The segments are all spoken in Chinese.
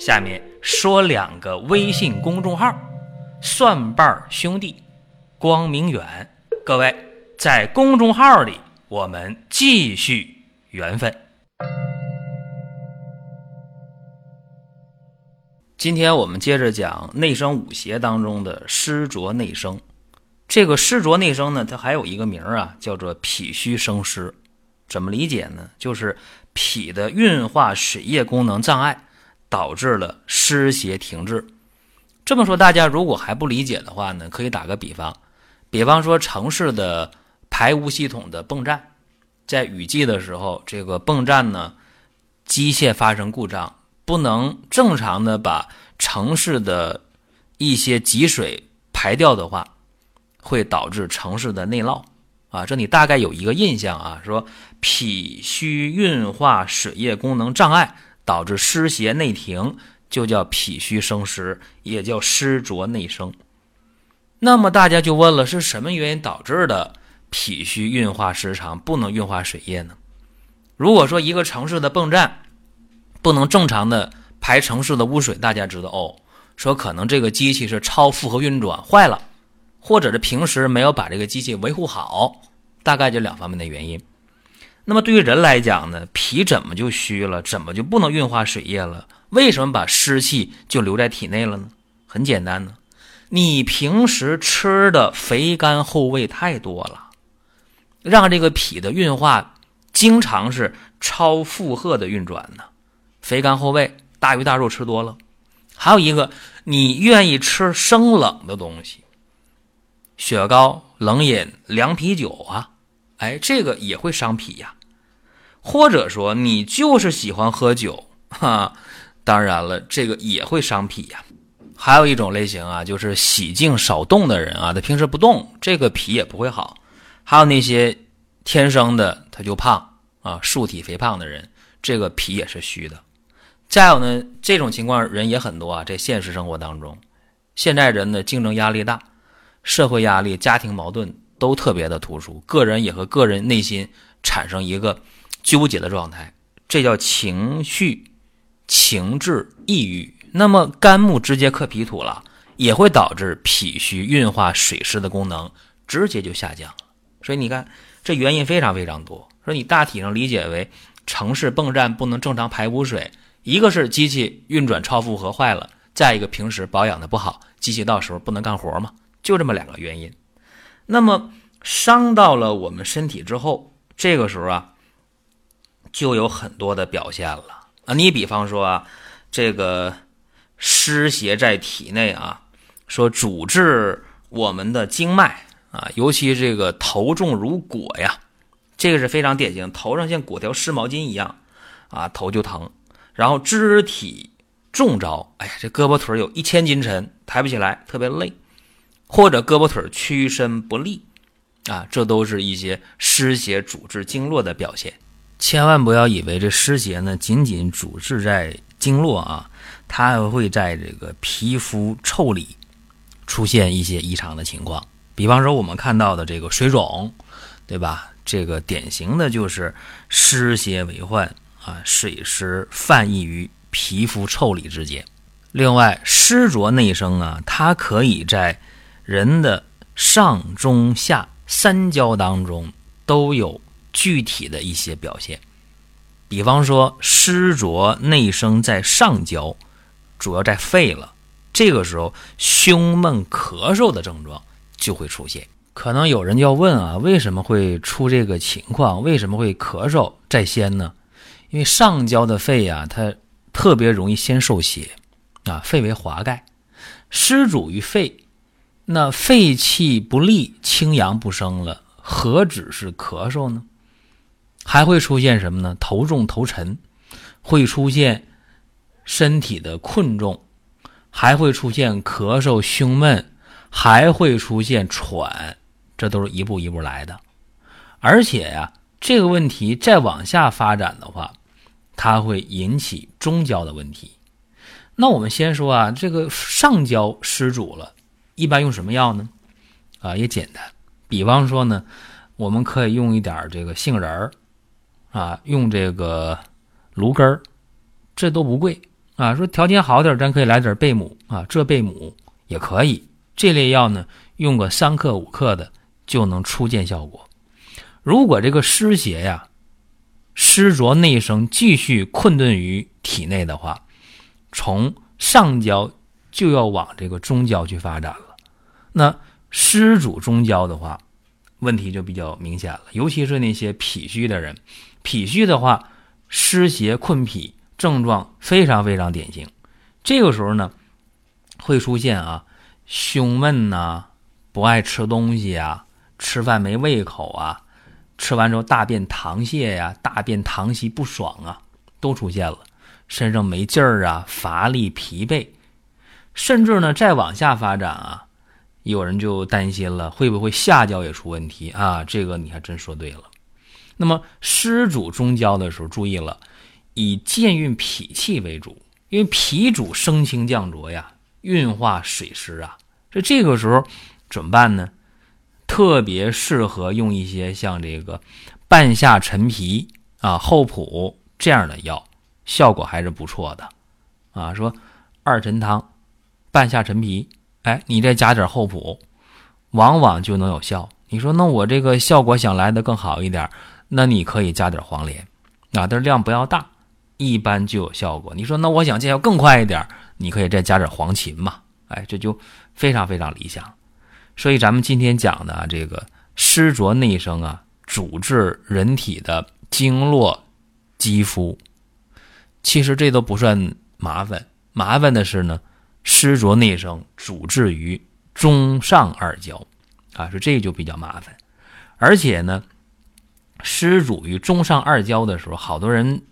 下面说两个微信公众号：蒜瓣兄弟、光明远。各位在公众号里，我们继续缘分。今天我们接着讲内生五邪当中的湿浊内生。这个湿浊内生呢，它还有一个名儿啊，叫做脾虚生湿。怎么理解呢？就是脾的运化水液功能障碍，导致了湿邪停滞。这么说，大家如果还不理解的话呢，可以打个比方，比方说城市的排污系统的泵站，在雨季的时候，这个泵站呢机械发生故障。不能正常的把城市的一些积水排掉的话，会导致城市的内涝啊。这你大概有一个印象啊，说脾虚运化水液功能障碍导致湿邪内停，就叫脾虚生湿，也叫湿浊内生。那么大家就问了，是什么原因导致的脾虚运化失常，不能运化水液呢？如果说一个城市的泵站，不能正常的排城市的污水，大家知道哦。说可能这个机器是超负荷运转坏了，或者是平时没有把这个机器维护好，大概就两方面的原因。那么对于人来讲呢，脾怎么就虚了？怎么就不能运化水液了？为什么把湿气就留在体内了呢？很简单呢，你平时吃的肥甘厚味太多了，让这个脾的运化经常是超负荷的运转呢。肥甘厚味，大鱼大肉吃多了，还有一个，你愿意吃生冷的东西，雪糕、冷饮、凉啤酒啊，哎，这个也会伤脾呀。或者说，你就是喜欢喝酒，哈，当然了，这个也会伤脾呀。还有一种类型啊，就是喜静少动的人啊，他平时不动，这个脾也不会好。还有那些天生的他就胖啊，树体肥胖的人，这个脾也是虚的。再有呢，这种情况人也很多啊，在现实生活当中，现在人的竞争压力大，社会压力、家庭矛盾都特别的突出，个人也和个人内心产生一个纠结的状态，这叫情绪、情志抑郁。那么肝木直接克脾土了，也会导致脾虚运化水湿的功能直接就下降。所以你看，这原因非常非常多。说你大体上理解为城市泵站不能正常排污水。一个是机器运转超负荷坏了，再一个平时保养的不好，机器到时候不能干活嘛，就这么两个原因。那么伤到了我们身体之后，这个时候啊，就有很多的表现了啊。你比方说啊，这个湿邪在体内啊，说主治我们的经脉啊，尤其这个头重如裹呀，这个是非常典型，头上像裹条湿毛巾一样啊，头就疼。然后肢体重着，哎呀，这胳膊腿有一千斤沉，抬不起来，特别累，或者胳膊腿屈伸不利，啊，这都是一些湿邪阻滞经络的表现。千万不要以为这湿邪呢仅仅阻滞在经络啊，它还会在这个皮肤腠理出现一些异常的情况。比方说我们看到的这个水肿，对吧？这个典型的就是湿邪为患。啊，水湿泛溢于皮肤腠理之间。另外，湿浊内生啊，它可以在人的上中下三焦当中都有具体的一些表现。比方说，湿浊内生在上焦，主要在肺了。这个时候，胸闷咳嗽的症状就会出现。可能有人要问啊，为什么会出这个情况？为什么会咳嗽在先呢？因为上焦的肺呀，它特别容易先受邪，啊，肺为华盖，湿主于肺，那肺气不利，清阳不生了，何止是咳嗽呢？还会出现什么呢？头重头沉，会出现身体的困重，还会出现咳嗽、胸闷，还会出现喘，这都是一步一步来的。而且呀，这个问题再往下发展的话，它会引起中焦的问题。那我们先说啊，这个上焦失主了，一般用什么药呢？啊，也简单，比方说呢，我们可以用一点这个杏仁儿，啊，用这个芦根儿，这都不贵啊，说条件好点，咱可以来点贝母啊，这贝母也可以。这类药呢，用个三克五克的就能初见效果。如果这个湿邪呀，湿浊内生，继续困顿于体内的话，从上焦就要往这个中焦去发展了。那湿主中焦的话，问题就比较明显了。尤其是那些脾虚的人，脾虚的话，湿邪困脾症状非常非常典型。这个时候呢，会出现啊。胸闷呐，不爱吃东西啊，吃饭没胃口啊，吃完之后大便溏泻呀，大便溏稀不爽啊，都出现了，身上没劲儿啊，乏力疲惫，甚至呢再往下发展啊，有人就担心了，会不会下焦也出问题啊？这个你还真说对了。那么湿主中焦的时候，注意了，以健运脾气为主，因为脾主升清降浊呀。运化水湿啊，这这个时候怎么办呢？特别适合用一些像这个半夏陈皮啊、厚朴这样的药，效果还是不错的啊。说二陈汤、半夏陈皮，哎，你再加点厚朴，往往就能有效。你说那我这个效果想来的更好一点，那你可以加点黄连啊，但是量不要大，一般就有效果。你说那我想见效更快一点。你可以再加点黄芩嘛，哎，这就非常非常理想。所以咱们今天讲的这个湿浊内生啊，主治人体的经络、肌肤，其实这都不算麻烦。麻烦的是呢，湿浊内生主治于中上二焦啊，说这就比较麻烦。而且呢，湿主于中上二焦的时候，好多人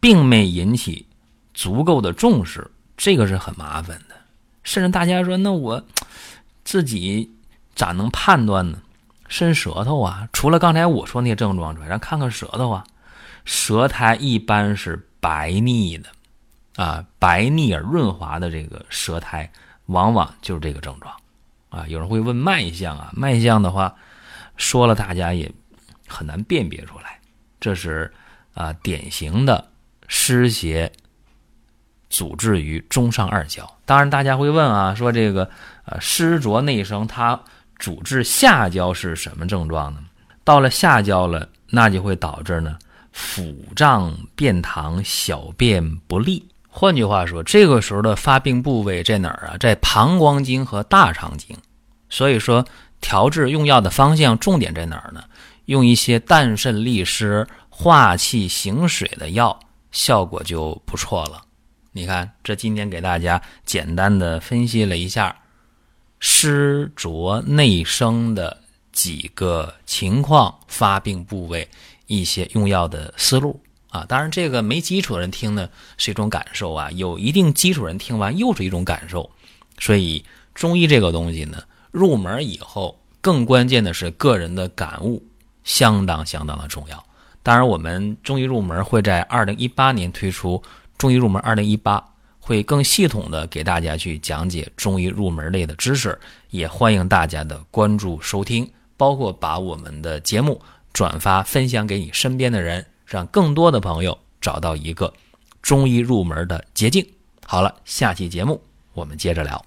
并没引起足够的重视。这个是很麻烦的，甚至大家说，那我自己咋能判断呢？伸舌头啊，除了刚才我说那些症状之外，咱看看舌头啊，舌苔一般是白腻的，啊，白腻而润滑的这个舌苔，往往就是这个症状，啊，有人会问脉象啊，脉象的话，说了大家也很难辨别出来，这是啊典型的湿邪。阻滞于中上二焦，当然大家会问啊，说这个呃湿浊内生，它主治下焦是什么症状呢？到了下焦了，那就会导致呢腹胀便溏、小便不利。换句话说，这个时候的发病部位在哪儿啊？在膀胱经和大肠经。所以说，调治用药的方向重点在哪儿呢？用一些淡渗利湿、化气行水的药，效果就不错了。你看，这今天给大家简单的分析了一下湿浊内生的几个情况、发病部位、一些用药的思路啊。当然，这个没基础的人听呢是一种感受啊，有一定基础人听完又是一种感受。所以，中医这个东西呢，入门以后，更关键的是个人的感悟，相当相当的重要。当然，我们中医入门会在二零一八年推出。中医入门二零一八会更系统的给大家去讲解中医入门类的知识，也欢迎大家的关注收听，包括把我们的节目转发分享给你身边的人，让更多的朋友找到一个中医入门的捷径。好了，下期节目我们接着聊。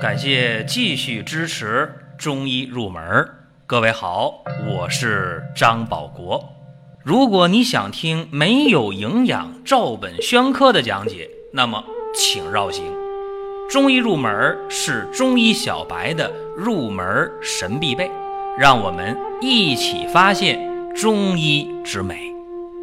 感谢继续支持中医入门，各位好，我是张保国。如果你想听没有营养、照本宣科的讲解，那么请绕行。中医入门是中医小白的入门神必备，让我们一起发现中医之美。